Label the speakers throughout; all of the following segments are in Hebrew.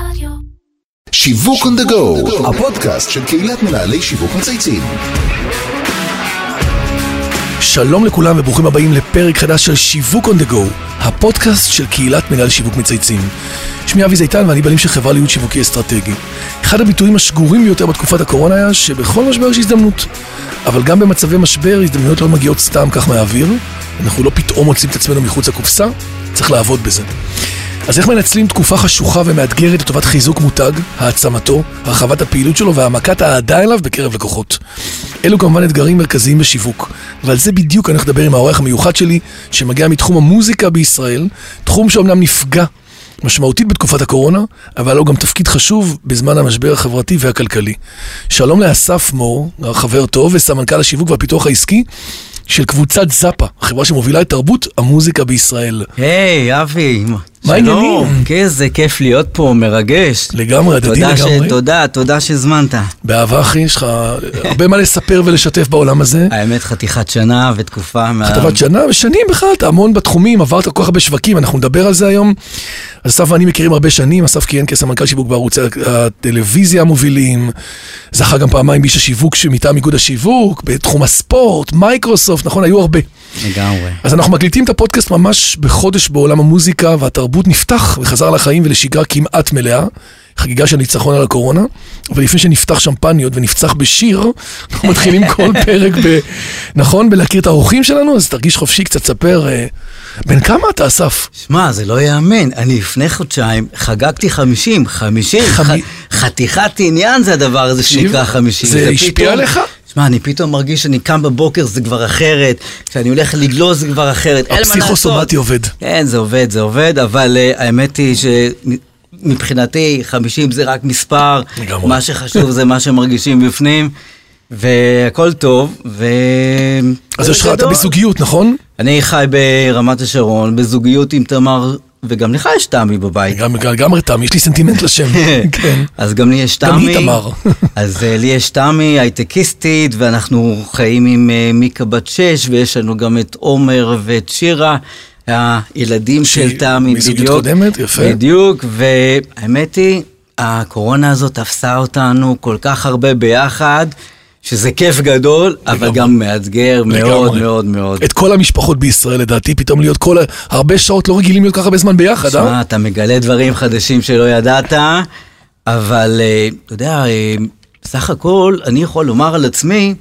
Speaker 1: רדיו.
Speaker 2: שיווק on the go, הפודקאסט של קהילת מנהלי שיווק מצייצים.
Speaker 3: שלום לכולם וברוכים הבאים לפרק חדש של שיווק on the go, הפודקאסט של קהילת מנהל שיווק מצייצים. שמי אבי זיתן ואני בעלים של חברה להיות שיווקי אסטרטגי. אחד הביטויים השגורים ביותר בתקופת הקורונה היה שבכל משבר יש הזדמנות. אבל גם במצבי משבר הזדמנויות לא מגיעות סתם כך מהאוויר, אנחנו לא פתאום מוצאים את עצמנו מחוץ לקופסה, צריך לעבוד בזה. אז איך מנצלים תקופה חשוכה ומאתגרת לטובת חיזוק מותג, העצמתו, הרחבת הפעילות שלו והעמקת האהדה אליו בקרב לקוחות? אלו כמובן אתגרים מרכזיים בשיווק, ועל זה בדיוק אני הולך לדבר עם האורח המיוחד שלי, שמגיע מתחום המוזיקה בישראל, תחום שאומנם נפגע משמעותית בתקופת הקורונה, אבל הוא גם תפקיד חשוב בזמן המשבר החברתי והכלכלי. שלום לאסף מור, חבר טוב וסמנכ"ל השיווק והפיתוח העסקי של קבוצת זאפה, החברה שמובילה את תרבות המוזיקה בישראל.
Speaker 4: היי, אבי.
Speaker 3: מה העניינים?
Speaker 4: כן, איזה כיף להיות פה, מרגש.
Speaker 3: לגמרי, הדדי
Speaker 4: תודה
Speaker 3: לגמרי.
Speaker 4: ש... תודה, תודה שהזמנת.
Speaker 3: באהבה אחי, יש לך הרבה מה לספר ולשתף בעולם הזה.
Speaker 4: האמת, חתיכת שנה ותקופה מה...
Speaker 3: כתבת שנה ושנים בכלל, אתה המון בתחומים, עברת כל כך הרבה שווקים, אנחנו נדבר על זה היום. אסף ואני מכירים הרבה שנים, אסף כיהן כסמנכ"ל שיווק בערוצי הטלוויזיה המובילים, זכה גם פעמיים באיש השיווק מטעם איגוד השיווק, בתחום הספורט, מייקרוסופט, נכון, היו הרבה.
Speaker 4: לגמרי.
Speaker 3: אז אנחנו מקליטים את הפודקאסט ממש בחודש בעולם המוזיקה והתרבות נפתח וחזר לחיים ולשגרה כמעט מלאה. חגיגה של ניצחון על הקורונה, ולפני שנפתח שמפניות ונפצח בשיר, אנחנו מתחילים כל פרק ב... נכון? בלהכיר את האורחים שלנו, אז תרגיש חופשי, קצת ספר. אה, בן כמה אתה, אסף?
Speaker 4: שמע, זה לא ייאמן. אני לפני חודשיים חגגתי 50, 50,
Speaker 3: חמי-
Speaker 4: ח... חתיכת עניין זה הדבר הזה שנקרא 50.
Speaker 3: זה השפיע
Speaker 4: פתאום-
Speaker 3: עליך?
Speaker 4: שמע, אני פתאום מרגיש שאני קם בבוקר זה כבר אחרת, כשאני הולך לגלוש זה כבר אחרת.
Speaker 3: הפסיכוסומטי עובד.
Speaker 4: כן, זה עובד, זה עובד, אבל uh, האמת היא שמבחינתי 50 זה רק מספר,
Speaker 3: לגמרי.
Speaker 4: מה שחשוב זה מה שמרגישים בפנים, והכל טוב, ו...
Speaker 3: אז יש לך, אתה בזוגיות, נכון?
Speaker 4: אני חי ברמת השרון, בזוגיות עם תמר, וגם לך יש תמי בבית.
Speaker 3: גם- לגמרי תמי, יש לי סנטימנט לשם. כן.
Speaker 4: אז גם לי יש תמי.
Speaker 3: גם היא תמר.
Speaker 4: אז uh, לי יש תמי, הייטקיסטית, ואנחנו חיים עם uh, מיקה בת שש, ויש לנו גם את עומר ואת שירה, הילדים של תמי,
Speaker 3: מזוגיות
Speaker 4: בדיוק.
Speaker 3: קודמת, יפה.
Speaker 4: בדיוק, והאמת היא, הקורונה הזאת תפסה אותנו כל כך הרבה ביחד, שזה כיף גדול, אבל. גם מאתגר מאוד
Speaker 3: לגמרי.
Speaker 4: מאוד מאוד.
Speaker 3: את כל המשפחות בישראל, לדעתי, פתאום להיות כל... הרבה שעות לא רגילים להיות ככה הרבה זמן ביחד, אה?
Speaker 4: שמע, אתה מגלה דברים חדשים שלא ידעת, אבל אה, אתה יודע, אה, בסך הכל אני יכול לומר על עצמי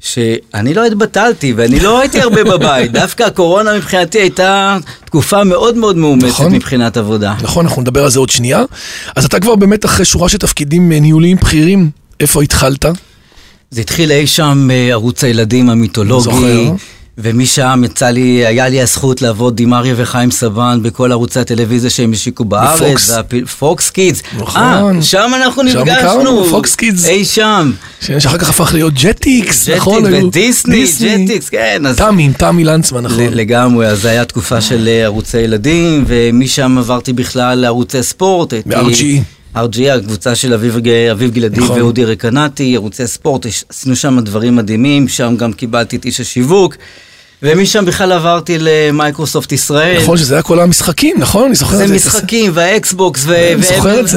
Speaker 4: שאני לא התבטלתי ואני לא הייתי הרבה בבית. דווקא הקורונה מבחינתי הייתה תקופה מאוד מאוד מאומצת
Speaker 3: נכון.
Speaker 4: מבחינת עבודה.
Speaker 3: נכון, אנחנו נדבר על זה עוד שנייה. אז אתה כבר באמת אחרי שורה של תפקידים אה, ניהוליים בכירים, איפה התחלת?
Speaker 4: זה התחיל אי שם בערוץ הילדים המיתולוגי.
Speaker 3: זוכר.
Speaker 4: ומשם יצא לי, היה לי הזכות לעבוד עם אריה וחיים סבן בכל ערוצי הטלוויזיה שהם השיקו בארץ.
Speaker 3: ב
Speaker 4: Fox. Fox Kids.
Speaker 3: נכון.
Speaker 4: אה, שם אנחנו
Speaker 3: שם
Speaker 4: נפגשנו.
Speaker 3: Fox Kids.
Speaker 4: אי שם.
Speaker 3: שאחר כך הפך להיות Jetix, נכון? Jetix
Speaker 4: ודיסני, Jetix, כן. אז
Speaker 3: תמי, עם תמי לנצמן, נכון.
Speaker 4: לגמרי, אז זו הייתה תקופה של אה, ערוצי ילדים, ומשם עברתי בכלל לערוצי ספורט. הייתי-
Speaker 3: ב-RGE.
Speaker 4: RGE, הקבוצה של אביב, אביב גלעדי
Speaker 3: נכון.
Speaker 4: ואודי רקנטי, ערוצי ספורט, עשינו שם דברים מדהימים, שם גם קיבלתי את איש השיווק, ומשם בכלל עברתי למייקרוסופט ישראל.
Speaker 3: נכון שזה היה כל המשחקים, נכון? אני זוכר
Speaker 4: זה
Speaker 3: את זה.
Speaker 4: משחקים
Speaker 3: וה Xbox זה.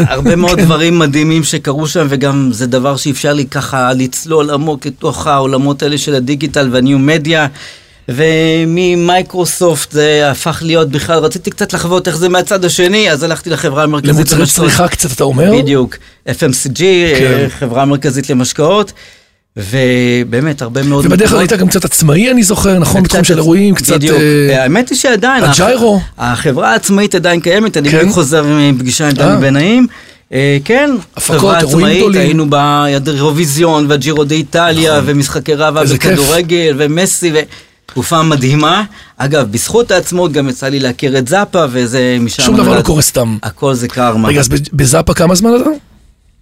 Speaker 4: והרבה מאוד
Speaker 3: כן.
Speaker 4: דברים מדהימים שקרו שם וגם זה דבר שאפשר לי ככה לצלול עמוק לתוך העולמות האלה של הדיגיטל וה new media. וממייקרוסופט זה הפך להיות בכלל, רציתי קצת לחוות איך זה מהצד השני, אז הלכתי לחברה המרכזית
Speaker 3: למוצרי צריכה קצת, אתה אומר?
Speaker 4: בדיוק, FMCG, אה, חברה מרכזית למשקאות, ובאמת הרבה מאוד...
Speaker 3: ובדרך כלל. היית גם קצת עצמאי, אני זוכר, נכון? בתחום של אירועים, קצת...
Speaker 4: בדיוק.
Speaker 3: אה,
Speaker 4: האמת היא שעדיין.
Speaker 3: הג'יירו.
Speaker 4: החברה העצמאית עדיין קיימת, אני
Speaker 3: כן?
Speaker 4: בדיוק חוזר מפגישה עם. דני בנאים. אה, כן,
Speaker 3: הפקות,
Speaker 4: חברה עצמאית. היינו באירוויזיון והג'ירו דה איטליה ומשחקי ראווה
Speaker 3: איזה כיף.
Speaker 4: בכדורגל ומסי ותקופה מדהימה. אגב, בזכות העצמאות גם יצא לי להכיר את זאפה וזה משם...
Speaker 3: שום דבר לא. קורה סתם.
Speaker 4: הכל זה קרמה.
Speaker 3: רגע, אז בזאפה כמה זמן אתה?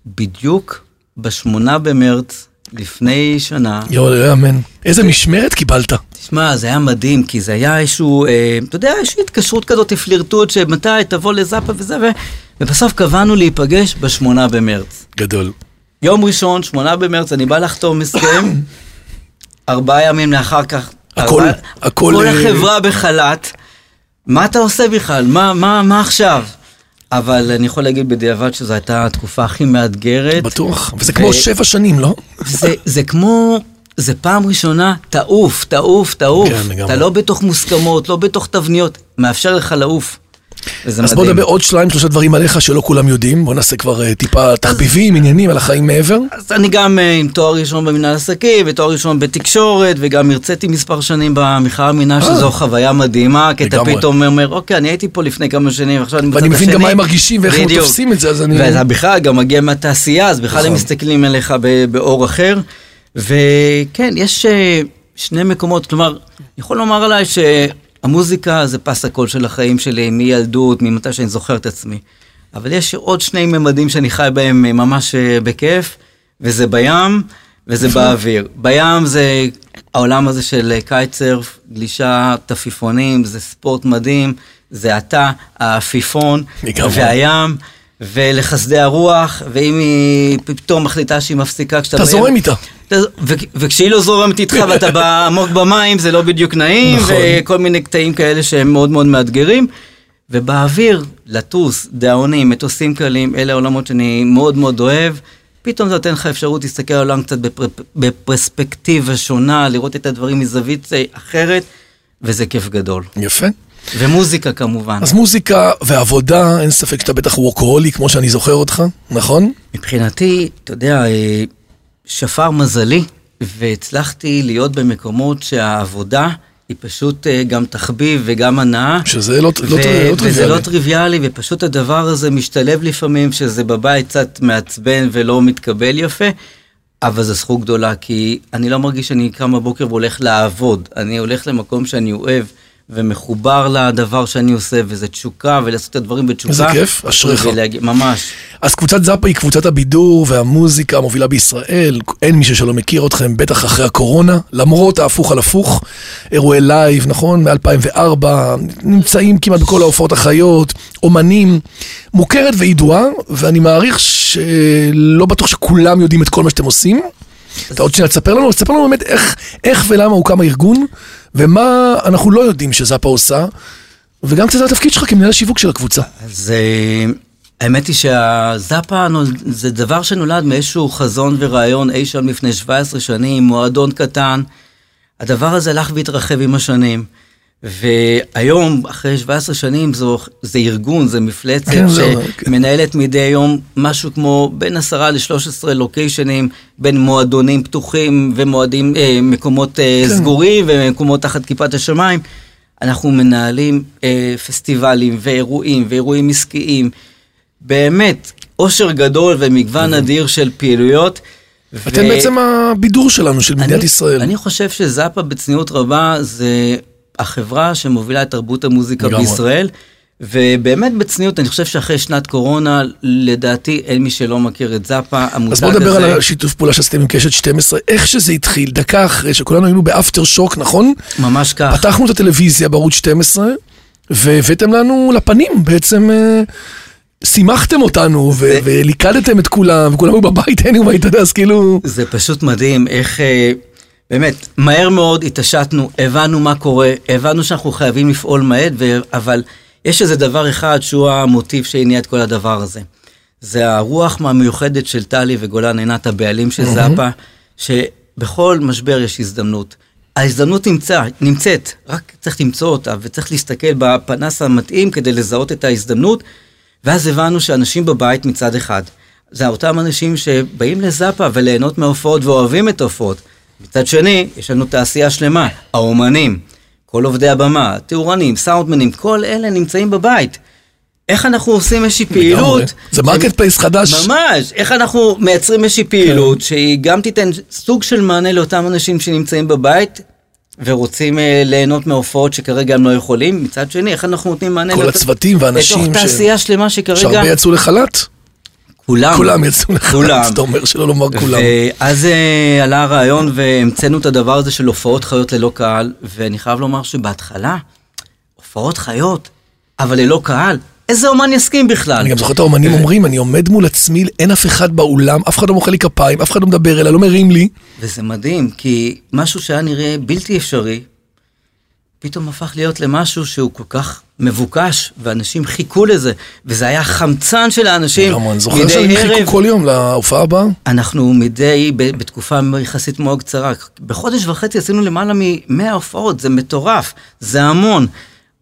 Speaker 4: בדיוק בשמונה במרץ, לפני שנה,
Speaker 3: יואו, לא יאמן. איזה משמרת קיבלת?
Speaker 4: תשמע, זה היה מדהים, כי זה היה איזשהו, אה, אתה יודע, איזושהי התקשרות כזאת, פלירטוט, שמתי תבוא לזאפה וזה, ו... ובסוף קבענו להיפגש בשמונה במרץ.
Speaker 3: גדול.
Speaker 4: יום ראשון, שמונה במרץ, אני בא לחתום הסכם, ארבעה ימים לאחר כך,
Speaker 3: הכל- הכל,
Speaker 4: כל
Speaker 3: אה,
Speaker 4: החברה בחל"ת, מה אתה עושה בכלל? מה, מה, מה עכשיו? אבל אני יכול להגיד בדיעבד שזו הייתה התקופה הכי מאתגרת.
Speaker 3: בטוח. וזה כמו שבע שנים, לא?
Speaker 4: זה, זה כמו, זה פעם ראשונה, תעוף, תעוף, תעוף.
Speaker 3: כן.
Speaker 4: אתה לא בתוך מוסכמות, לא בתוך תבניות, מאפשר לך לעוף. וזה
Speaker 3: אז בוא
Speaker 4: מדהים.
Speaker 3: נדבר עוד שניים, שלושה דברים עליך שלא כולם יודעים. בוא נעשה כבר אה, טיפה תחביבים, עניינים על החיים מעבר.
Speaker 4: אז אני גם אה, עם תואר ראשון במנהל עסקים, ותואר ראשון בתקשורת, וגם הרציתי מספר שנים במחאה מינה, שזו חוויה מדהימה, כי אתה
Speaker 3: אה.
Speaker 4: פתאום אומר, אוקיי, אני הייתי פה לפני כמה שנים, עכשיו אני בצד
Speaker 3: ואני
Speaker 4: השני.
Speaker 3: מבין גם מה הם מרגישים ואיך הם. תופסים את זה, אז אני...
Speaker 4: ואתה בכלל גם מגיע מהתעשייה, אז בכלל הם
Speaker 3: נכון.
Speaker 4: מסתכלים עליך באור אחר. וכן, יש אה, שני מקומות, כלומר, אני יכול לומר עליי שהמוזיקה זה פס הקול של החיים שלי, מילדות, ממתי שאני זוכר את עצמי. אבל יש עוד שני ממדים שאני חי בהם אה, ממש אה, בכיף, וזה בים וזה באוויר. בים זה העולם הזה של אה, קייטסרף, גלישה, תפיפונים, זה ספורט מדהים, זה אתה, העפיפון. והים. ולחסדי הרוח, ואם היא פתאום מחליטה שהיא מפסיקה כשאתה...
Speaker 3: אתה זורם איתה.
Speaker 4: וכשהיא לא זורמת איתך ואתה בא עמוק במים, זה לא בדיוק נעים,
Speaker 3: נכון.
Speaker 4: וכל מיני קטעים כאלה שהם מאוד מאוד מאתגרים. ובאוויר, לטוס, דאונים, מטוסים קלים, אלה העולמות שאני מאוד מאוד אוהב. פתאום זה נותן לך אפשרות להסתכל על העולם קצת בפר- בפרספקטיבה שונה, לראות את הדברים מזווית אה, אחרת, וזה כיף גדול.
Speaker 3: יפה.
Speaker 4: ומוזיקה כמובן.
Speaker 3: אז מוזיקה ועבודה, אין ספק שאתה בטח ווקהולי, כמו שאני זוכר אותך, נכון?
Speaker 4: מבחינתי, אתה יודע, אה, שפר מזלי, והצלחתי להיות במקומות שהעבודה היא פשוט אה, גם תחביב וגם הנאה.
Speaker 3: שזה לא- לא
Speaker 4: ו-
Speaker 3: טרי- לא
Speaker 4: וזה
Speaker 3: טריוויאלי.
Speaker 4: לא טריוויאלי, ופשוט הדבר הזה משתלב לפעמים, שזה בבית קצת מעצבן ולא מתקבל יפה. אבל זו זכות גדולה, כי אני לא מרגיש שאני קם בבוקר והולך לעבוד. אני הולך למקום שאני אוהב ומחובר לדבר שאני עושה, וזה תשוקה, ולעשות את הדברים בתשוקה.
Speaker 3: איזה כיף, אשריך.
Speaker 4: ולהגיע- ממש.
Speaker 3: אז קבוצת זאפה היא קבוצת הבידור והמוזיקה המובילה בישראל. אין מישהו שלא מכיר אתכם, בטח אחרי הקורונה, למרות ההפוך על הפוך. אירועי live, נכון? מ-2004, נמצאים כמעט בכל ההופעות החיות, אומנים, מוכרת וידועה, ואני מעריך שלא בטוח שכולם יודעים את כל מה שאתם עושים. אתה עוד שנייה תספר לנו, תספר לנו באמת איך, איך ולמה הוקם הארגון, ומה אנחנו לא יודעים שזאפה עושה, וגם קצת על התפקיד שלך כמנהל השיווק של הקבוצה.
Speaker 4: אז אה, האמת היא שהזאפה זה דבר שנולד מאיזשהו חזון ורעיון אי שם לפני 17 שנים, מועדון קטן. הדבר הזה הלך והתרחב עם השנים. והיום, אחרי 17 שנים, זו, זה ארגון, זה מפלצת
Speaker 3: כן, זהו,
Speaker 4: שמנהלת מדי יום משהו כמו בין 10 ל-13 לוקיישנים, בין מועדונים פתוחים ומועדים, אה, מקומות אה,
Speaker 3: כן.
Speaker 4: סגורים ומקומות תחת כיפת השמיים. אנחנו מנהלים אה, פסטיבלים ואירועים ואירועים עסקיים. באמת, אושר גדול ומגוון אדיר של פעילויות.
Speaker 3: אתם בעצם הבידור שלנו, של מדינת ישראל.
Speaker 4: אני חושב שזאפה בצניעות רבה זה החברה שמובילה את תרבות המוזיקה
Speaker 3: לגמרי.
Speaker 4: בישראל. ובאמת בצניעות, אני חושב שאחרי שנת קורונה, לדעתי אין מי שלא מכיר את זאפה, המותג
Speaker 3: אז
Speaker 4: הזה.
Speaker 3: בוא נדבר על השיתוף פעולה שעשיתם עם קשת 12, איך שזה התחיל, דקה אחרי שכולנו היינו באפטר שוק, נכון?
Speaker 4: ממש כך.
Speaker 3: פתחנו את הטלוויזיה בערוץ 12, והבאתם לנו לפנים, בעצם אה, שימחתם אותנו,
Speaker 4: זה-
Speaker 3: וליכדתם את כולם, וכולם היו בבית, anyway, אתה יודע, אז כאילו...
Speaker 4: זה פשוט מדהים איך, אה, באמת, מהר מאוד התעשתנו, הבנו מה קורה, הבנו שאנחנו חייבים לפעול מהר, אבל יש איזה דבר אחד שהוא המוטיב שהניע את כל הדבר הזה. זה הרוח המיוחדת של טלי וגולן עינת, הבעלים של זאפה, שבכל משבר יש הזדמנות. ההזדמנות נמצא, נמצאת, רק צריך למצוא אותה, וצריך להסתכל בפנס המתאים כדי לזהות את ההזדמנות, ואז הבנו שאנשים בבית מצד אחד, זה אותם אנשים שבאים לזאפה וליהנות מההופעות ואוהבים את ההופעות. מצד שני, יש לנו תעשייה שלמה, האומנים, כל עובדי הבמה, תאורנים, סאונדמנים, כל אלה נמצאים בבית. איך אנחנו עושים איזושהי פעילות?
Speaker 3: זה marketplace חדש.
Speaker 4: ממש, איך אנחנו מייצרים איזושהי פעילות שהיא גם תיתן סוג של מענה לאותם אנשים שנמצאים בבית ורוצים אה, ליהנות מההופעות שכרגע הם לא יכולים, מצד שני, איך אנחנו נותנים מענה
Speaker 3: כל
Speaker 4: לאותם-
Speaker 3: הצוותים והאנשים
Speaker 4: לתוך
Speaker 3: ש-
Speaker 4: תעשייה שלמה שכרגע...
Speaker 3: שהרבה יצאו לחל"ת?
Speaker 4: כולם.
Speaker 3: כולם יצאו לחל"ת, אתה אומר שלא לומר כולם.
Speaker 4: ואז אה, עלה הרעיון והמצאנו את הדבר הזה של הופעות חיות ללא קהל, ואני חייב לומר שבהתחלה, הופעות חיות, אבל ללא קהל, איזה אומן יסכים בכלל?
Speaker 3: אני גם זוכר את האומנים אומרים, אני עומד מול עצמי, אין אף אחד באולם, אף אחד לא מוחא לי כפיים, אף אחד לא מדבר אליי, לא מרים לי.
Speaker 4: וזה מדהים, כי משהו שהיה נראה בלתי אפשרי, פתאום הפך להיות למשהו שהוא כל כך מבוקש, ואנשים חיכו לזה, וזה היה חמצן של האנשים
Speaker 3: לגמרי, אני זוכר
Speaker 4: מדי
Speaker 3: שהם
Speaker 4: ערב.
Speaker 3: חיכו כל יום להופעה הבאה.
Speaker 4: אנחנו מדי, בתקופה יחסית מאוד קצרה, בחודש וחצי עשינו למעלה מ-100 הופעות, זה מטורף, זה המון.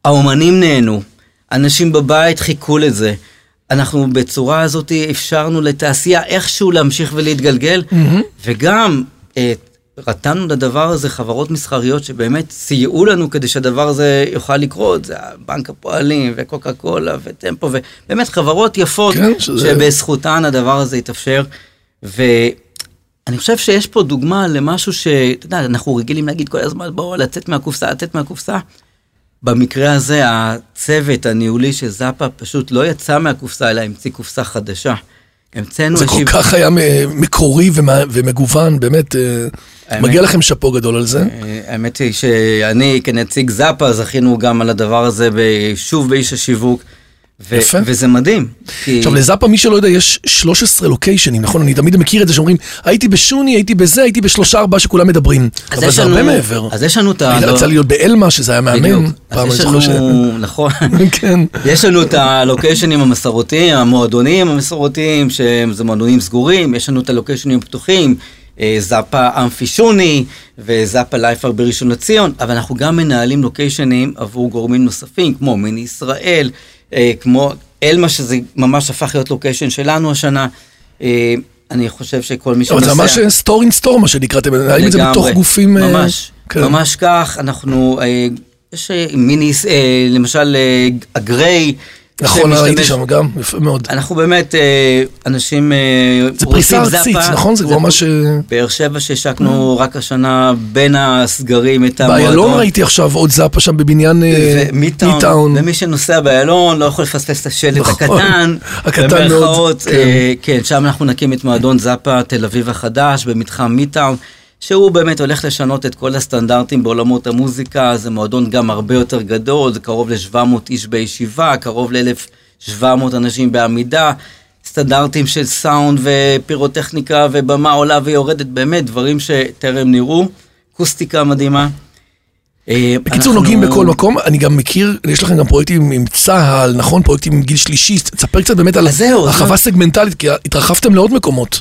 Speaker 4: האומנים נהנו, אנשים בבית חיכו לזה. אנחנו בצורה הזאת אפשרנו לתעשייה איכשהו להמשיך ולהתגלגל, וגם אה, רתמנו לדבר הזה חברות מסחריות שבאמת סייעו לנו כדי שהדבר הזה יוכל לקרות, זה בנק הפועלים וקוקה קולה וטמפו, ובאמת חברות יפות,
Speaker 3: כן, שזה-
Speaker 4: שבזכותן הדבר הזה התאפשר. ואני חושב שיש פה דוגמה למשהו שאתה יודע, אנחנו רגילים להגיד כל הזמן, בואו לצאת מהקופסה, לצאת מהקופסה. במקרה הזה, הצוות הניהולי של זאפה פשוט לא יצא מהקופסה, אלא המציא קופסה חדשה. המצאנו
Speaker 3: זה כל
Speaker 4: איזושהי-
Speaker 3: כך היה מקורי ומגוון, באמת, אה, מגיע לכם שאפו גדול על זה.
Speaker 4: אה, האמת היא שאני כנציג זאפה זכינו גם על הדבר הזה שוב באיש השיווק. ו-
Speaker 3: יפה.
Speaker 4: וזה מדהים. כי-
Speaker 3: עכשיו לזאפה, מי שלא יודע, יש 13 לוקיישנים, נכון? אני תמיד מכיר את זה שאומרים, הייתי בשוני, הייתי בזה, הייתי בשלושה ארבעה שכולם מדברים.
Speaker 4: אז
Speaker 3: אבל
Speaker 4: יש
Speaker 3: זה הרבה
Speaker 4: לנו-
Speaker 3: מעבר.
Speaker 4: אז יש לנו את ה...
Speaker 3: אני יצא לי להיות באלמה, שזה היה. מהמם. פעם אני
Speaker 4: יש
Speaker 3: זוכר ש...
Speaker 4: נכון,
Speaker 3: כן.
Speaker 4: יש לנו את הלוקיישנים המסורתיים, המועדונים המסורתיים, שזה מועדונים סגורים, יש לנו את הלוקיישנים הפתוחים, זאפה אמפי שוני וזאפה לייפר בראשון לציון, אבל אנחנו גם מנהלים לוקיישנים עבור גורמים נוספים, כמו מיני ישראל, אה, כמו אלמה, שזה ממש הפך להיות לוקיישן שלנו השנה. אה, אני חושב שכל מי
Speaker 3: אבל זה
Speaker 4: שנוסע...
Speaker 3: ממש סטור אין סטור, מה שנקרא, אתם מנהלים את זה. בתוך גופים... אה,
Speaker 4: ממש,
Speaker 3: כן.
Speaker 4: ממש כך, אנחנו, אה, יש אה, מיני, אה, למשל אה, הגריי.
Speaker 3: נכון, הייתי שם גם, יפה מאוד.
Speaker 4: אנחנו באמת אה, אנשים אה,
Speaker 3: זה פריסה ארצית. נכון? זה כבר ממש... אה,
Speaker 4: באר שבע שהשקנו רק השנה בין הסגרים את
Speaker 3: באיילון
Speaker 4: המועדון.
Speaker 3: ראיתי עכשיו עוד זאפה שם בבניין אה, מיטאון.
Speaker 4: ומי שנוסע באיילון לא יכול לפספס את השלט
Speaker 3: נכון,
Speaker 4: הקטן,
Speaker 3: הקטן מאוד, כן.
Speaker 4: כן, שם אנחנו נקים את מועדון זאפה תל אביב החדש במתחם מיטאון, שהוא באמת הולך לשנות את כל הסטנדרטים בעולמות המוזיקה, זה מועדון גם הרבה יותר גדול, זה קרוב ל-700 איש בישיבה, קרוב ל-1,700 אנשים בעמידה. סטנדרטים של סאונד ופירוטכניקה ובמה עולה ויורדת, באמת דברים שטרם נראו, אקוסטיקה מדהימה. אה,
Speaker 3: בקיצור, נוגעים בכל מקום. אני גם מכיר, יש לכם גם פרויקטים עם צה"ל, נכון? פרויקטים עם גיל שלישי. תספר קצת באמת על הרחבה סגמנטלית, כי התרחבתם לעוד מקומות.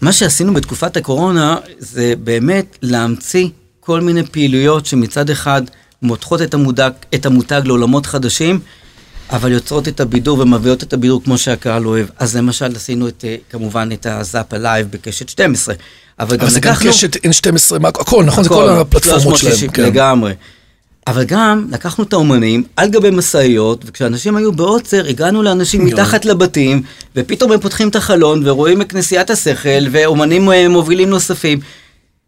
Speaker 4: מה, שעשינו בתקופת הקורונה זה באמת להמציא כל מיני פעילויות שמצד אחד מותחות את המותג לעולמות חדשים, אבל יוצרות את הבידור ומביאות את הבידור כמו שהקהל אוהב. אז למשל עשינו את, אה, כמובן את הזאפה live בקשת 12. אבל גם
Speaker 3: אבל זה גם
Speaker 4: לקחנו...
Speaker 3: קשת N12, מה- הכל, נכון? זה כל הפלטפורמות
Speaker 4: 360,
Speaker 3: שלהם. כן.
Speaker 4: לגמרי. אבל גם לקחנו את האומנים על גבי משאיות, וכשאנשים היו בעוצר, הגענו לאנשים. מתחת לבתים, ופתאום הם פותחים את החלון ורואים את כנסיית השכל, ואומנים אה, מובילים נוספים.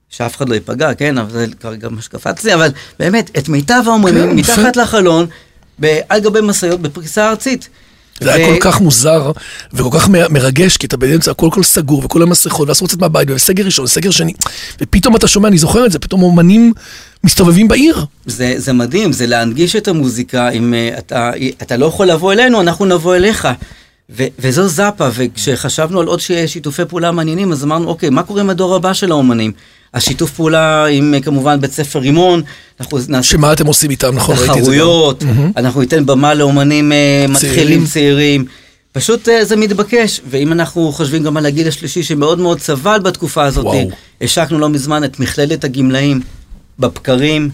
Speaker 4: שאף אחד לא ייפגע, כן, אבל זה כרגע מה שקפץ לי, אבל באמת, את מיטב האומנים
Speaker 3: כן.
Speaker 4: מתחת לחלון, על גבי משאיות בפריסה ארצית.
Speaker 3: זה היה כל כך מוזר וכל כך מרגש, כי אתה באמצע הכל כל סגור וכל המסכות, ואסור לצאת מהבית, וסגר ראשון, סגר שני, ופתאום אתה שומע, אני זוכר את זה, פתאום אומנים מסתובבים בעיר.
Speaker 4: זה, זה מדהים, זה להנגיש את המוזיקה, אם uh, אתה, אתה לא יכול לבוא אלינו, אנחנו נבוא אליך. ו, וזו זאפה, וכשחשבנו על עוד שיתופי פעולה מעניינים, אז אמרנו, אוקיי, מה קורה עם הדור הבא של האומנים? השיתוף פעולה עם אה, כמובן בית ספר רימון,
Speaker 3: שמה אתם עושים איתם, נכון?
Speaker 4: תחרויות, אנחנו ניתן במה לאומנים אה, מתחילים
Speaker 3: צעירים.
Speaker 4: פשוט אה, זה מתבקש, ואם אנחנו חושבים גם על הגיל השלישי שמאוד מאוד סבל בתקופה הזאת,
Speaker 3: וואו.
Speaker 4: השקנו לא מזמן את מכללת הגמלאים בבקרים,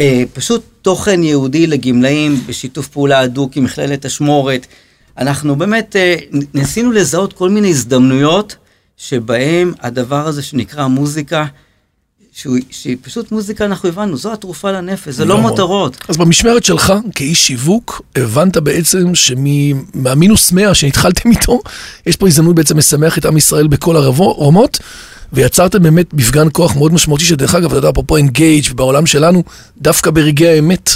Speaker 4: אה, פשוט תוכן ייעודי לגמלאים בשיתוף פעולה הדוק עם מכללת אשמורת. אנחנו באמת אה, ניסינו לזהות כל מיני הזדמנויות שבהם הדבר הזה שנקרא מוזיקה, שהוא, שהיא פשוט מוזיקה, אנחנו הבנו, זו התרופה לנפש, זה לא
Speaker 3: לגמרי.
Speaker 4: מותרות.
Speaker 3: אז במשמרת שלך, כאיש שיווק, הבנת בעצם שמהמינוס 100 שהתחלתם איתו, יש פה הזדמנות בעצם לשמח את עם ישראל בכל הרמות, ויצרתם באמת מפגן כוח מאוד משמעותי, שדרך אגב, אתה יודע, אפרופו engage בעולם שלנו, דווקא ברגעי האמת.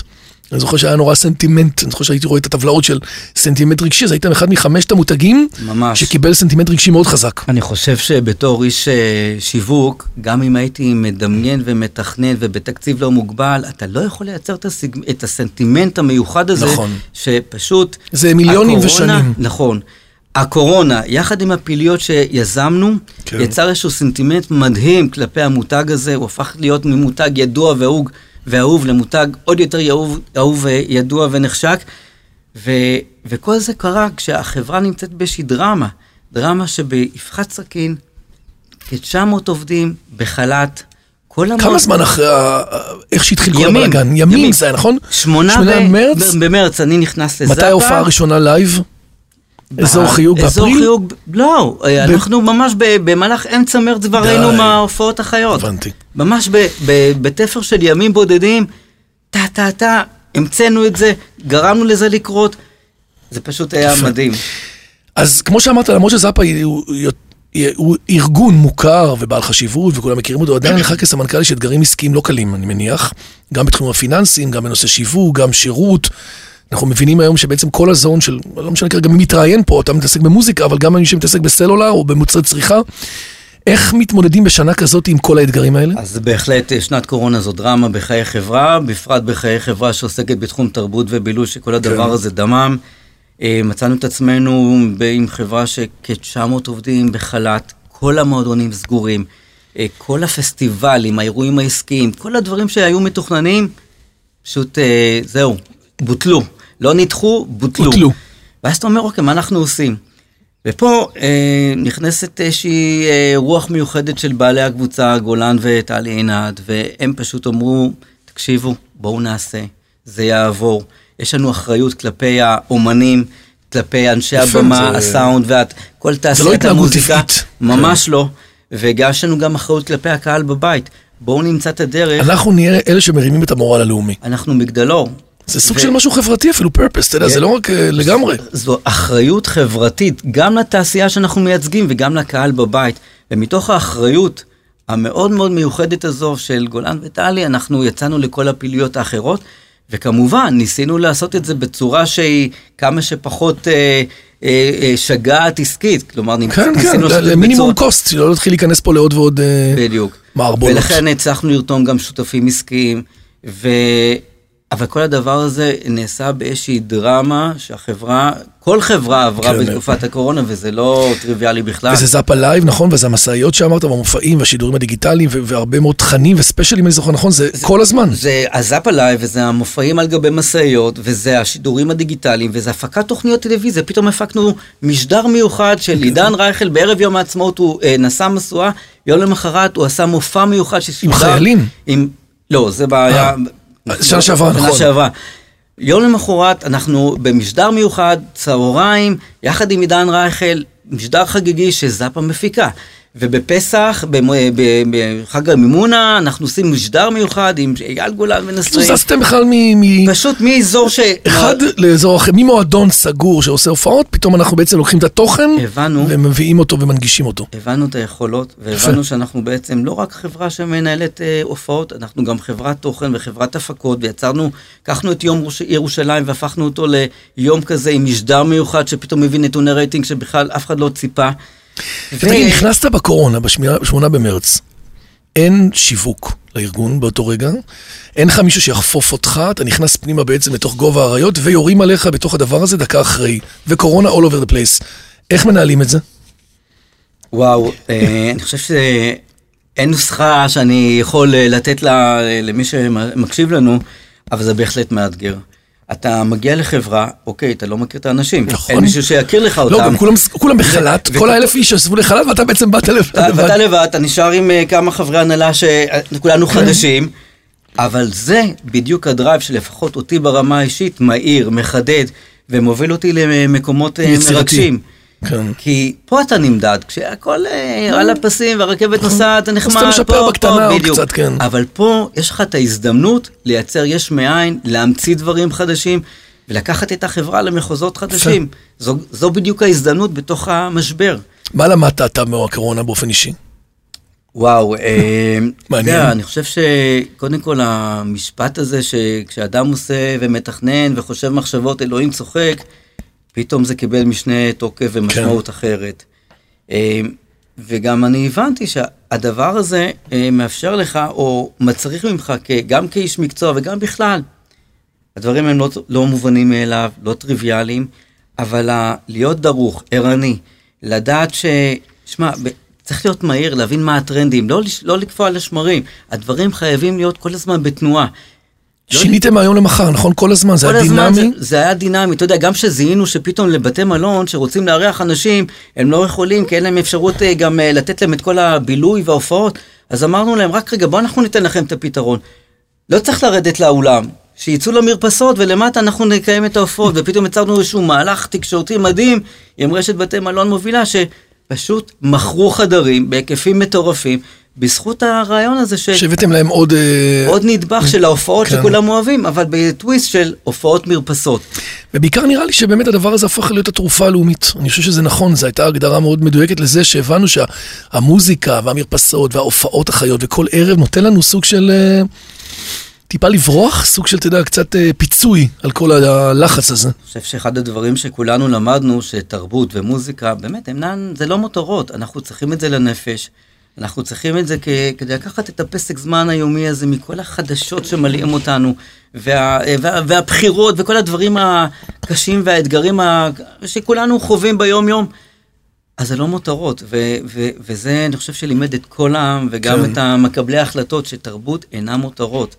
Speaker 3: אני זוכר שהיה נורא סנטימנט, אני זוכר שהייתי רואה את הטבלאות של סנטימנט רגשי, אז הייתם אחד מחמשת המותגים
Speaker 4: ממש.
Speaker 3: שקיבל סנטימנט רגשי מאוד חזק.
Speaker 4: אני חושב שבתור איש אה, שיווק, גם אם הייתי מדמיין ומתכנן ובתקציב לא מוגבל, אתה לא יכול לייצר את, הסיג... את הסנטימנט המיוחד הזה,
Speaker 3: נכון.
Speaker 4: שפשוט...
Speaker 3: זה מיליונים
Speaker 4: הקורונה-
Speaker 3: ושנים.
Speaker 4: נכון. הקורונה, יחד עם הפעילויות שיזמנו,
Speaker 3: כן.
Speaker 4: יצר איזשהו סנטימנט מדהים כלפי המותג הזה, הוא הפך להיות ממותג ידוע ואהוג ואהוב למותג עוד יותר אהוב, אהוב אה, ידוע ונחשק. ו, וכל זה קרה כשהחברה נמצאת באיזושהי דרמה, דרמה שבאבחת סכין, כ-900 עובדים בחל"ת, כל
Speaker 3: כמה
Speaker 4: המון-
Speaker 3: זמן אחרי איך שהתחיל כל
Speaker 4: ימים,
Speaker 3: הבלאגן? ימים
Speaker 4: ימים.
Speaker 3: זה היה, נכון?
Speaker 4: שמונה
Speaker 3: שמונה
Speaker 4: ב-
Speaker 3: במרץ?
Speaker 4: במרץ אני נכנס לזאפה.
Speaker 3: מתי ההופעה הראשונה live? אזור חיוג
Speaker 4: אזור
Speaker 3: באפריל?
Speaker 4: חיוג, לא, אנחנו ממש במהלך אמצע מרץ כבר. היינו מההופעות החיות.
Speaker 3: הבנתי.
Speaker 4: ממש בתפר של ימים בודדים, טה טה טה, המצאנו את זה, גרמנו לזה לקרות, זה פשוט היה. מדהים.
Speaker 3: אז כמו שאמרת, למרות שזאפה הוא ארגון מוכר ובעל חשיבות וכולם מכירים אותו, עדיין לך כסמנכ"ל יש אתגרים עסקיים לא קלים, אני מניח, גם בתחום הפיננסים, גם בנושא שיווק, גם שירות. אנחנו מבינים היום שבעצם כל הזון של, לא משנה כרגע מי מתראיין פה, אתה מתעסק במוזיקה, אבל גם מי שמתעסק בסלולר או במוצרי צריכה. איך מתמודדים בשנה כזאת עם כל האתגרים האלה?
Speaker 4: אז בהחלט אה, שנת קורונה זו דרמה בחיי חברה, בפרט בחיי חברה שעוסקת בתחום תרבות ובילוי, שכל הדבר
Speaker 3: כן.
Speaker 4: הזה דמם. אה, מצאנו את עצמנו עם חברה שכ-900 עובדים בחל"ת, כל המועדונים סגורים, אה, כל הפסטיבלים, האירועים העסקיים, כל הדברים שהיו מתוכננים, פשוט זהו, בוטלו. לא נדחו, בוטלו.
Speaker 3: בוטלו.
Speaker 4: ואז אתה אומר, אוקיי, מה אנחנו עושים? ופה אה, נכנסת איזושהי אה, רוח מיוחדת של בעלי הקבוצה, גולן וטלי עינת, והם פשוט אמרו, תקשיבו, בואו נעשה, זה יעבור. יש לנו אחריות כלפי האומנים, כלפי אנשי הבמה,
Speaker 3: זה-
Speaker 4: הסאונד, וכל תעשיית
Speaker 3: התנהגות
Speaker 4: המוזיקה. ממש לא. וגם יש לנו גם אחריות כלפי הקהל בבית. בואו נמצא את הדרך,
Speaker 3: אנחנו נהיה אלה שמרימים את המורל הלאומי.
Speaker 4: אנחנו מגדלור.
Speaker 3: זה סוג
Speaker 4: ו-
Speaker 3: של משהו חברתי אפילו, פרפס, אתה יודע, זה לא רק אה, לגמרי.
Speaker 4: זו אחריות חברתית, גם לתעשייה שאנחנו מייצגים וגם לקהל בבית. ומתוך האחריות המאוד מאוד מיוחדת הזו של גולן וטלי, אנחנו יצאנו לכל הפעילויות האחרות, וכמובן, ניסינו לעשות את זה בצורה שהיא כמה שפחות אה, אה, אה, שגעת עסקית. כלומר,
Speaker 3: כן, כן,
Speaker 4: את זה
Speaker 3: למינימום קוסט, לא להתחיל להיכנס פה לעוד ועוד
Speaker 4: בדיוק.
Speaker 3: מערבולות.
Speaker 4: ולכן הצלחנו לרתום גם שותפים עסקיים. אבל כל הדבר הזה נעשה באיזושהי דרמה שהחברה, כל חברה עברה
Speaker 3: כן.
Speaker 4: בתקופת הקורונה, וזה לא טריוויאלי בכלל.
Speaker 3: וזה זאפה לייב, נכון? וזה המשאיות שאמרת, והמופעים, והשידורים הדיגיטליים, והרבה מאוד תכנים וספיישלים, אני זוכר נכון, זה כל הזמן.
Speaker 4: זה הזאפה לייב, וזה המופעים על גבי משאיות, וזה השידורים הדיגיטליים, וזה הפקת תוכניות טלוויזיה. פתאום הפקנו משדר מיוחד של עידן רייכל, בערב יום העצמאות הוא אה, נשא משואה, יום למחרת הוא עשה מופע מיוחד ששודר...
Speaker 3: חיילים?
Speaker 4: עם... לא, זה בעיה...
Speaker 3: שנה שעברה, נכון.
Speaker 4: שנה שעברה. יום למחרת אנחנו במשדר מיוחד, צהריים, יחד עם עידן רייכל, משדר חגיגי שזאפה מפיקה. ובפסח, בחג המימונה, אנחנו עושים משדר מיוחד עם אייל גולן
Speaker 3: פשוט
Speaker 4: ונסרים.
Speaker 3: זזתם בכלל מ... מ-
Speaker 4: פשוט מאזור ש...
Speaker 3: אחד לאזור אחר, ממועדון סגור שעושה הופעות, פתאום אנחנו בעצם לוקחים את התוכן,
Speaker 4: הבנו.
Speaker 3: ומביאים אותו ומנגישים אותו.
Speaker 4: הבנו את היכולות, והבנו שאנחנו בעצם לא רק חברה שמנהלת אה, הופעות, אנחנו גם חברת תוכן וחברת הפקות, ויצרנו, לקחנו את יום ירושלים והפכנו אותו ליום כזה עם משדר מיוחד, שפתאום מביא נתוני רייטינג שבכלל אף אחד לא ציפה.
Speaker 3: ותגיד, נכנסת בקורונה, בשמונה במרץ, אין שיווק לארגון באותו רגע, אין לך מישהו שיחפוף אותך, אתה נכנס פנימה בעצם לתוך גובה האריות, ויורים עליך בתוך הדבר הזה דקה אחרי, וקורונה all over the place. איך מנהלים את זה?
Speaker 4: וואו, אה, אני חושב שאין נוסחה שאני יכול אה, לתת לה, למי שמקשיב לנו, אבל זה בהחלט מאתגר. אתה מגיע לחברה, אוקיי, אתה לא מכיר את האנשים.
Speaker 3: נכון.
Speaker 4: אין מישהו שיכיר לך אותם.
Speaker 3: לא, גם כולם, כולם בחל"ת,
Speaker 4: ו-
Speaker 3: כל האלף איש ישבו לחל"ת, ואתה בעצם באת לבד.
Speaker 4: אתה- ואתה לבד, אתה נשאר עם אה, כמה חברי הנהלה שכולנו חדשים, אבל זה בדיוק הדרייב שלפחות אותי ברמה האישית מאיר, מחדד, ומוביל אותי למקומות אה. מרגשים.
Speaker 3: כן.
Speaker 4: כי פה אתה נמדד, כשהכל אה, על הפסים והרכבת נוסעת, זה נחמד,
Speaker 3: אז אתה משפר
Speaker 4: פה,
Speaker 3: בקטנה
Speaker 4: פה, בדיוק.
Speaker 3: קצת, כן.
Speaker 4: אבל פה יש לך את ההזדמנות לייצר יש מאין, להמציא דברים חדשים, ולקחת את החברה למחוזות חדשים. זו, זו בדיוק ההזדמנות בתוך המשבר.
Speaker 3: מה למדת אתה מהקורונה באופן אישי?
Speaker 4: וואו, אה,
Speaker 3: מעניין.
Speaker 4: יודע, אני חושב שקודם כל המשפט הזה שכשאדם עושה ומתכנן וחושב מחשבות, אלוהים צוחק, פתאום זה קיבל משנה תוקף ומשמעות
Speaker 3: כן.
Speaker 4: אחרת. אה, וגם אני הבנתי שהדבר הזה אה, מאפשר לך, או מצריך ממך, גם כאיש מקצוע וגם בכלל, הדברים הם לא, לא מובנים מאליו, לא טריוויאליים, אבל ה- להיות דרוך, ערני, לדעת ש... שמע, ב- צריך להיות מהיר, להבין מה הטרנדים, לא, לא לקפוא על השמרים. הדברים חייבים להיות כל הזמן בתנועה.
Speaker 3: שיניתם מהיום למחר, נכון? כל הזמן, זה
Speaker 4: כל
Speaker 3: היה
Speaker 4: הזמן
Speaker 3: דינמי?
Speaker 4: זה, זה היה דינמי, אתה יודע, גם שזיהינו שפתאום לבתי מלון שרוצים לארח אנשים, הם לא יכולים, כי אין להם אפשרות אה, גם אה, לתת להם את כל הבילוי וההופעות, אז אמרנו להם, רק רגע, בואו אנחנו ניתן לכם את הפתרון. לא צריך לרדת לאולם, שיצאו למרפסות ולמטה אנחנו נקיים את ההופעות, ופתאום יצרנו איזשהו מהלך תקשורתי מדהים עם רשת בתי מלון מובילה, שפשוט מכרו חדרים בהיקפים מטורפים, בזכות הרעיון הזה ש...
Speaker 3: שהבאתם להם עוד... אה,
Speaker 4: עוד נדבך של ההופעות
Speaker 3: כן.
Speaker 4: שכולם אוהבים, אבל בטוויסט של הופעות מרפסות.
Speaker 3: ובעיקר נראה לי שבאמת הדבר הזה הפך להיות התרופה הלאומית. אני חושב שזה נכון, זו הייתה הגדרה מאוד מדויקת לזה שהבנו שהמוזיקה והמרפסות וההופעות החיות וכל ערב נותן לנו סוג של... אה, טיפה לברוח, סוג של, אתה יודע, קצת אה, פיצוי על כל הלחץ הזה.
Speaker 4: אני חושב שאחד הדברים שכולנו למדנו, שתרבות ומוזיקה, באמת, אינן, זה לא מותרות, אנחנו צריכים את זה לנפש. אנחנו צריכים את זה כ- כדי לקחת את הפסק זמן היומי הזה מכל החדשות שמלאים אותנו, וה, וה, והבחירות וכל הדברים הקשים והאתגרים ה- שכולנו חווים ביום-יום. אז זה לא מותרות, ו- ו- וזה, אני חושב שלימד את כל העם, וגם
Speaker 3: כן.
Speaker 4: את המקבלי ההחלטות, שתרבות אינה מותרות.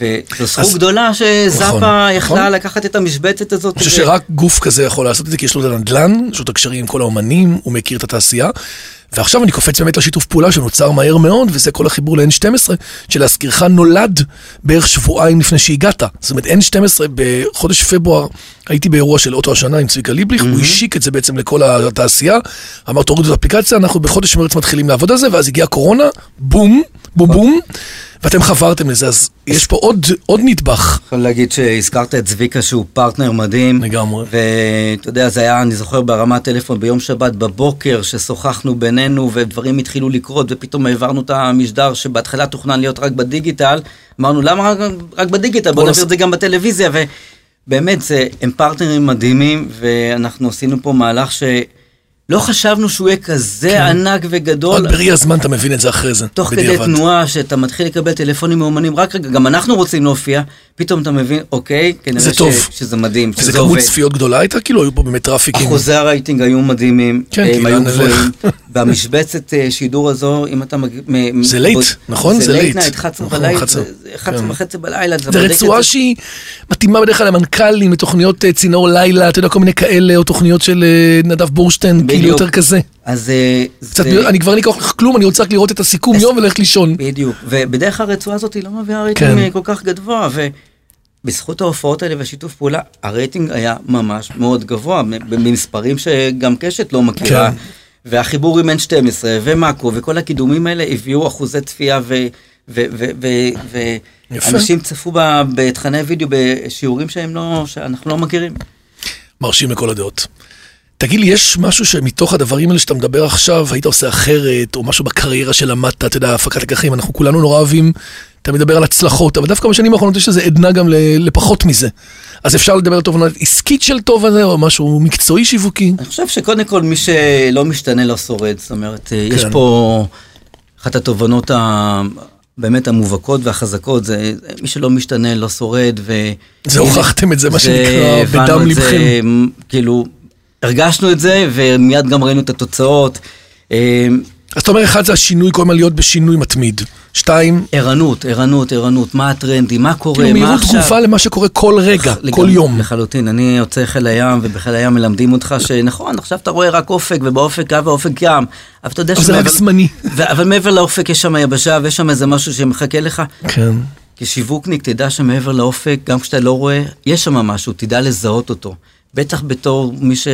Speaker 4: וזו זכות
Speaker 3: אז-
Speaker 4: גדולה
Speaker 3: נכון,
Speaker 4: שזאפה יכלה
Speaker 3: נכון.
Speaker 4: לקחת את המשבצת הזאת.
Speaker 3: אני חושב
Speaker 4: ו-
Speaker 3: שרק גוף כזה יכול לעשות את זה, כי יש לו את הנדל"ן, יש לו את הקשרים עם כל האומנים, הוא מכיר את התעשייה. ועכשיו אני קופץ באמת לשיתוף פעולה שנוצר מהר מאוד, וזה כל החיבור ל-N12, שלהזכירך נולד בערך שבועיים לפני שהגעת. זאת אומרת, N12 בחודש פברואר, הייתי באירוע של אוטו השנה עם צביקה ליבליך, הוא השיק את זה בעצם לכל התעשייה, אמר תורידו את האפליקציה, אנחנו בחודש מרץ מתחילים לעבוד על זה, ואז הגיעה קורונה, בום, בום בום, ואתם חברתם לזה, אז יש פה עוד, עוד נדבך.
Speaker 4: יכול להגיד שהזכרת את צביקה שהוא פרטנר מדהים.
Speaker 3: לגמרי.
Speaker 4: ואתה יודע, זה היה, אני זוכר ברמת טלפון ביום שבת בבוקר, ששוחחנו בינינו ודברים התחילו לקרות, ופתאום העברנו את המשדר שבהתחלה תוכנן להיות רק בדיגיטל. אמרנו, למה רק, רק בדיגיטל? בוא
Speaker 3: בוא
Speaker 4: נעביר את זה גם בטלוויזיה. ובאמת, זה, הם פרטנרים מדהימים, ואנחנו עשינו פה מהלך שלא חשבנו שהוא יהיה כזה
Speaker 3: כן.
Speaker 4: ענק וגדול.
Speaker 3: עוד בראי הזמן אתה מבין את זה אחרי זה,
Speaker 4: תוך כדי
Speaker 3: בדיעבד.
Speaker 4: תנועה, שאתה מתחיל לקבל טלפונים מאומנים, רק רגע, גם אנחנו רוצים להופיע, פתאום אתה מבין, אוקיי, כנראה
Speaker 3: זה
Speaker 4: ש-
Speaker 3: טוב.
Speaker 4: שזה מדהים, שזה
Speaker 3: כמות
Speaker 4: עובד.
Speaker 3: צפיות גדולה הייתה? כאילו היו פה באמת טראפיקים.
Speaker 4: אחוזי הרייטינג היו מדהימים,
Speaker 3: כן,
Speaker 4: הם
Speaker 3: כי
Speaker 4: היו
Speaker 3: נלך?
Speaker 4: גבוהים, והמשבצת אה, שידור הזו, אם אתה. מ-
Speaker 3: זה
Speaker 4: late,
Speaker 3: נכון? זה לייט.
Speaker 4: זה לייט נייט, 11
Speaker 3: נכון,
Speaker 4: בלילה,
Speaker 3: 11,
Speaker 4: זה 11
Speaker 3: כן.
Speaker 4: וחצי בלילה,
Speaker 3: זה רצועה. שהיא מתאימה בדרך כלל למנכ"לים, לתוכניות אה, צינור לילה, אתה יודע, כל מיני כאלה, או תוכניות של אה, נדב בורשטיין, כאילו. יותר כזה.
Speaker 4: אז זה...
Speaker 3: אני כבר אין לי לך כלום, אני רוצה רק לראות את הסיכום יום וללכת לישון.
Speaker 4: בדיוק, ובדרך כלל הרצועה הזאת היא לא מביאה רייטינג
Speaker 3: כן.
Speaker 4: כל כך גבוה, ובזכות ההופעות האלה והשיתוף פעולה, הרייטינג היה ממש מאוד גבוה, במספרים שגם קשת לא מכירה,
Speaker 3: כן.
Speaker 4: והחיבור עם N12 ומאקו וכל הקידומים האלה הביאו אחוזי צפייה ו... ו- ו- ו- ו-
Speaker 3: יפה.
Speaker 4: אנשים צפו בתכני וידאו בשיעורים שהם לא, שאנחנו לא מכירים.
Speaker 3: מרשים לכל הדעות. תגיד לי, יש משהו שמתוך הדברים האלה שאתה מדבר עכשיו, היית עושה אחרת, או משהו בקריירה שלמדת, אתה יודע, הפקת לקחים, אנחנו כולנו נורא אוהבים, אתה מדבר על הצלחות, אבל דווקא בשנים האחרונות יש לזה עדנה גם לפחות מזה. אז אפשר לדבר על תובנה עסקית של טוב הזה, או משהו מקצועי שיווקי.
Speaker 4: אני חושב שקודם כל מי שלא משתנה לא שורד, זאת אומרת, כן. יש. פה אחת התובנות ה... באמת המובהקות והחזקות, זה מי שלא משתנה לא שורד, ו...
Speaker 3: זה הוכחתם את זה, מה שנקרא, בדם לבכם.
Speaker 4: כאילו, הרגשנו את זה, ומיד גם ראינו את התוצאות. אה,
Speaker 3: אז אתה אומר, אחד זה השינוי, כל הזמן להיות בשינוי מתמיד. שתיים,
Speaker 4: ערנות, ערנות, ערנות, מה הטרנדים, מה קורה,
Speaker 3: כאילו
Speaker 4: מה
Speaker 3: מהירות
Speaker 4: עכשיו.
Speaker 3: תגובה למה שקורה כל רגע, כל יום.
Speaker 4: לחלוטין, אני יוצא חיל הים, ובחיל הים מלמדים אותך שנכון, עכשיו אתה רואה רק אופק, ובאופק קו והאופק ים, אבל אתה יודע
Speaker 3: אבל זה רק זמני.
Speaker 4: אבל מעבר לאופק יש שם יבשה, ויש שם איזה משהו שמחכה לך.
Speaker 3: כן.
Speaker 4: כשיווקניק תדע שמעבר לאופק, גם כשאתה לא רואה, יש שם משהו, תדע לזהות אותו. בטח בתור מי ש...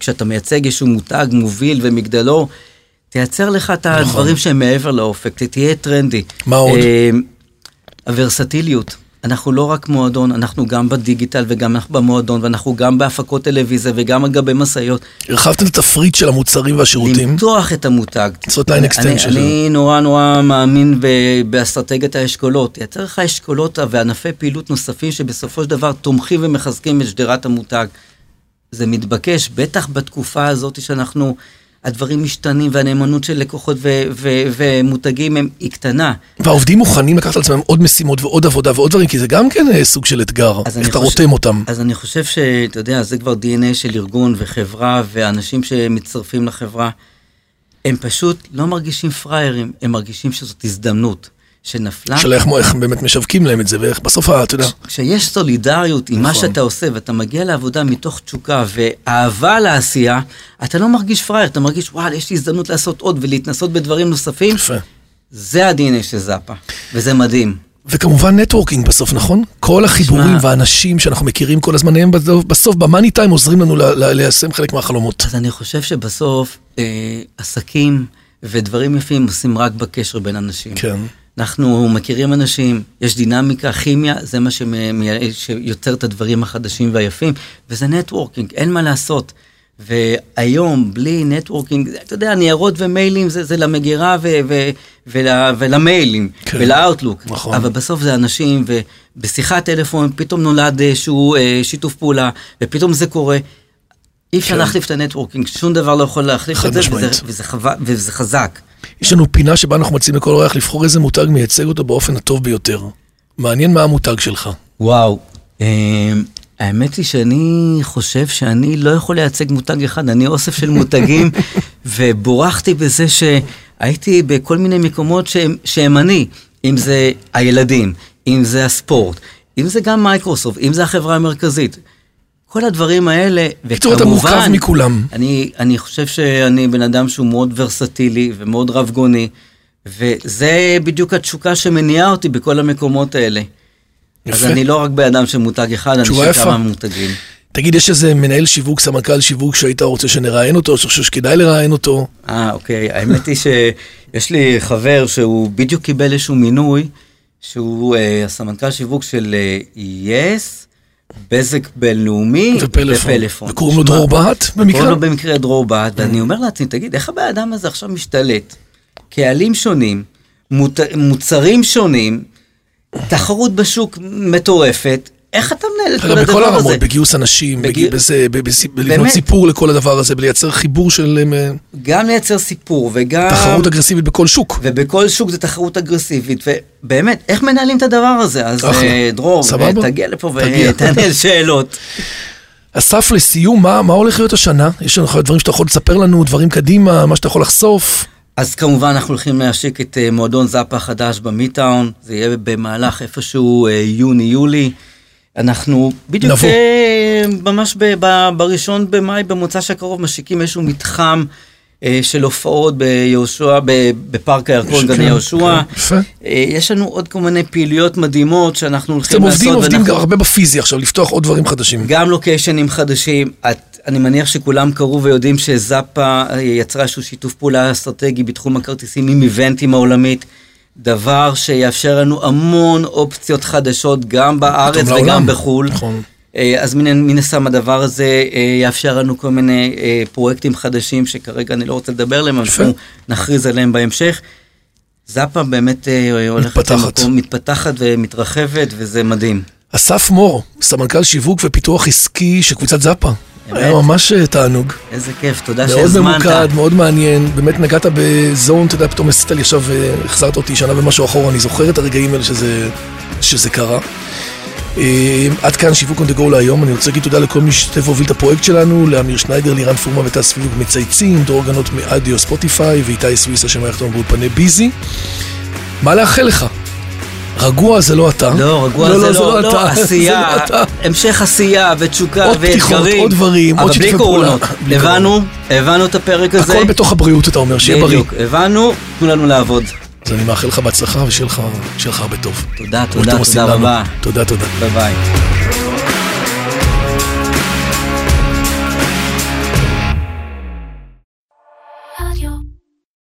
Speaker 4: כשאתה מייצג איזשהו מותג מוביל ומגדלור, תייצר לך את הדברים שהם מעבר לאופק, תהיה טרנדי.
Speaker 3: מה עוד?
Speaker 4: אה, הוורסטיליות. אנחנו לא רק מועדון, אנחנו גם בדיגיטל וגם אנחנו במועדון, ואנחנו גם בהפקות טלוויזיה וגם על גבי משאיות.
Speaker 3: הרחבתם את התפריט של המוצרים והשירותים.
Speaker 4: למתוח את המותג.
Speaker 3: לעשות
Speaker 4: אני-
Speaker 3: extension
Speaker 4: אני- נורא נורא מאמין באסטרטגיית האשכולות. תייצר לך אשכולות וענפי פעילות נוספים שבסופו של דבר תומכים ומחזקים את שדרת המותג. זה מתבקש, בטח בתקופה הזאת שאנחנו, הדברים משתנים והנאמנות של לקוחות ו- ו- ומותגים הם, היא קטנה.
Speaker 3: והעובדים מוכנים לקחת על עצמם עוד משימות ועוד עבודה ועוד דברים, כי זה גם כן אה, סוג של אתגר. איך אתה
Speaker 4: חושב-
Speaker 3: רותם אותם.
Speaker 4: אז אני חושב שאתה יודע, זה כבר DNA של ארגון וחברה, ואנשים שמצטרפים לחברה, הם פשוט לא מרגישים פראיירים, הם מרגישים שזאת הזדמנות. שנפלה.
Speaker 3: של איך, איך באמת משווקים להם את זה, ואיך בסוף, אתה יודע.
Speaker 4: כשיש סולידריות עם מה
Speaker 3: נכון.
Speaker 4: שאתה עושה, ואתה מגיע לעבודה מתוך תשוקה ואהבה לעשייה, אתה לא מרגיש פראייר, אתה מרגיש, וואלה, יש לי הזדמנות לעשות עוד ולהתנסות בדברים נוספים.
Speaker 3: יפה.
Speaker 4: זה ה-DNA של זאפה, וזה מדהים.
Speaker 3: וכמובן networking בסוף, נכון? כל החיבורים
Speaker 4: תשמע-
Speaker 3: והאנשים שאנחנו מכירים כל הזמן, הם בסוף- בסוף ב money time עוזרים לנו ליישם חלק מהחלומות.
Speaker 4: אז אני חושב שבסוף אה, עסקים ודברים יפים עושים רק בקשר בין אנשים.
Speaker 3: כן.
Speaker 4: אנחנו מכירים אנשים, יש דינמיקה, כימיה, זה מה שמ- מ- שיוצר את הדברים החדשים והיפים, וזה networking, אין מה לעשות. והיום, בלי networking, אתה יודע, ניירות ומיילים זה, זה למגירה ו, ו, ול, ולמיילים,
Speaker 3: כן.
Speaker 4: ולאוטלוק.
Speaker 3: נכון.
Speaker 4: אבל בסוף זה אנשים, ובשיחת טלפון פתאום נולד איזשהו אה, שיתוף פעולה, ופתאום זה קורה. אי אפשר
Speaker 3: כן.
Speaker 4: להחליף את ה networking, שום דבר לא יכול להחליף את זה, חד,
Speaker 3: משמעית.
Speaker 4: וזה, חווה, וזה חזק.
Speaker 3: יש לנו פינה שבה אנחנו מציעים לכל אורח לבחור איזה מותג מייצג אותו באופן הטוב ביותר. מעניין מה המותג שלך.
Speaker 4: וואו, אה, האמת היא שאני חושב שאני לא יכול לייצג מותג אחד, אני אוסף של מותגים, ובורכתי בזה שהייתי בכל מיני מקומות שהם, שהם אני, אם זה הילדים, אם זה הספורט, אם זה גם מייקרוסופט, אם זה החברה המרכזית. כל הדברים האלה,
Speaker 3: בקיצור, אתה מורכב מכולם.
Speaker 4: אני, אני חושב שאני בן אדם שהוא מאוד ורסטילי ומאוד רב גוני, וזה בדיוק התשוקה שמניעה אותי בכל המקומות האלה. אז
Speaker 3: יפה.
Speaker 4: אני לא רק בן אדם של מותג אחד, אני של. כמה מותגים.
Speaker 3: תגיד, יש איזה מנהל שיווק, סמנכ"ל שיווק שהיית רוצה שנראיין אותו, שאתה חושב שכדאי לראיין אותו?
Speaker 4: אה, אוקיי. האמת היא שיש לי חבר שהוא בדיוק קיבל איזשהו מינוי, שהוא אה, הסמנכ"ל שיווק של אה, יס, בזק בינלאומי
Speaker 3: ופלאפון.
Speaker 4: ופלאפון.
Speaker 3: וקוראים לו דרור בהט במקרה?
Speaker 4: קוראים לו במקרה דרור בהט, ואני אומר לעצמי, תגיד, איך הבן אדם הזה עכשיו משתלט? קהלים שונים, מוצרים שונים, תחרות בשוק מטורפת, איך אתה מנהל את כל הדבר
Speaker 3: בכל
Speaker 4: הזה?
Speaker 3: הרמות, בגיוס אנשים, בלבנות. סיפור לכל הדבר הזה, בלייצר חיבור של אה,
Speaker 4: גם לייצר סיפור וגם...
Speaker 3: תחרות אגרסיבית בכל שוק.
Speaker 4: ובכל שוק זה תחרות אגרסיבית, ובאמת, איך מנהלים את הדבר הזה? אז. אה, דרור,
Speaker 3: סבבה?
Speaker 4: תגיע לפה. ותענה על שאלות.
Speaker 3: אסף, לסיום, מה, מה הולך להיות השנה? יש לנו דברים שאתה יכול לספר לנו, דברים קדימה, מה שאתה יכול לחשוף?
Speaker 4: אז כמובן אנחנו הולכים להשיק את אה, מועדון זאפה החדש במיטאון, זה יהיה במהלך איפשהו אה, יוני-יולי. אנחנו בדיוק
Speaker 3: נבוא.
Speaker 4: אה, ממש ב- ב- בראשון במאי, במוצ"ש הקרוב, משיקים איזשהו מתחם אה, של הופעות ביהושע, בפארק הירקון, גני יהושע.
Speaker 3: כן.
Speaker 4: אה, יש לנו עוד כל מיני פעילויות מדהימות שאנחנו הולכים
Speaker 3: אתם
Speaker 4: לעשות.
Speaker 3: עובדים, עובדים
Speaker 4: ואנחנו-
Speaker 3: גם הרבה בפיזי עכשיו, לפתוח עוד דברים חדשים.
Speaker 4: גם לוקיישנים חדשים, את, אני מניח שכולם קראו ויודעים שזאפה אה, יצרה איזשהו שיתוף פעולה אסטרטגי בתחום הכרטיסים עם איבנטים העולמית, דבר שיאפשר לנו המון אופציות חדשות גם בארץ וגם
Speaker 3: לעולם.
Speaker 4: בחו"ל.
Speaker 3: נכון.
Speaker 4: אה, אז מן, מן הסתם הדבר הזה אה, יאפשר לנו כל מיני אה, פרויקטים חדשים שכרגע אני לא רוצה לדבר עליהם, אבל. אנחנו נכריז עליהם בהמשך. זאפה באמת הולכת
Speaker 3: מתפתחת.
Speaker 4: למקום, מתפתחת ומתרחבת וזה מדהים.
Speaker 3: אסף מור, סמנכ"ל שיווק ופיתוח עסקי של קבוצת זאפה. היה ממש אה, תענוג.
Speaker 4: איזה כיף, תודה
Speaker 3: מאוד
Speaker 4: שהזמנת.
Speaker 3: ממוקד, מאוד מעניין, באמת נגעת בזון, אתה יודע, פתאום עשית לי עכשיו, אה, החזרת אותי שנה ומשהו אחורה, אני זוכר את הרגעים האלה שזה, שזה קרה. אה, עד כאן שיווק the go להיום, אני רוצה להגיד תודה לכל מי שהשתתף והוביל את הפרויקט שלנו, לאמיר שניידר, לירן פורמה וטס פיוק מצייצים, דרור גנות מאדיו ספוטיפיי ואיתי סוויסה שמערכת לנו באולפני ביזי. מה לאחל לך? רגוע זה לא אתה.
Speaker 4: לא, רגוע זה לא, לא,
Speaker 3: אתה,
Speaker 4: עשייה,
Speaker 3: זה לא אתה.
Speaker 4: המשך עשייה ותשוקה
Speaker 3: עוד פתיחות,
Speaker 4: ואתגרים.
Speaker 3: עוד דברים, עוד
Speaker 4: אבל
Speaker 3: שיתופי פעולה.
Speaker 4: קורונות.
Speaker 3: בלי
Speaker 4: הבנו, הבנו את הפרק הזה.
Speaker 3: הכל בתוך הבריאות, אתה אומר, שיהיה בריא.
Speaker 4: בדיוק, הבנו, תנו לנו לעבוד.
Speaker 3: אז אני מאחל לך בהצלחה ושיהיה לך הרבה טוב.
Speaker 4: תודה, תודה, תודה. רבה.
Speaker 3: תודה, תודה.
Speaker 4: ביי ביי.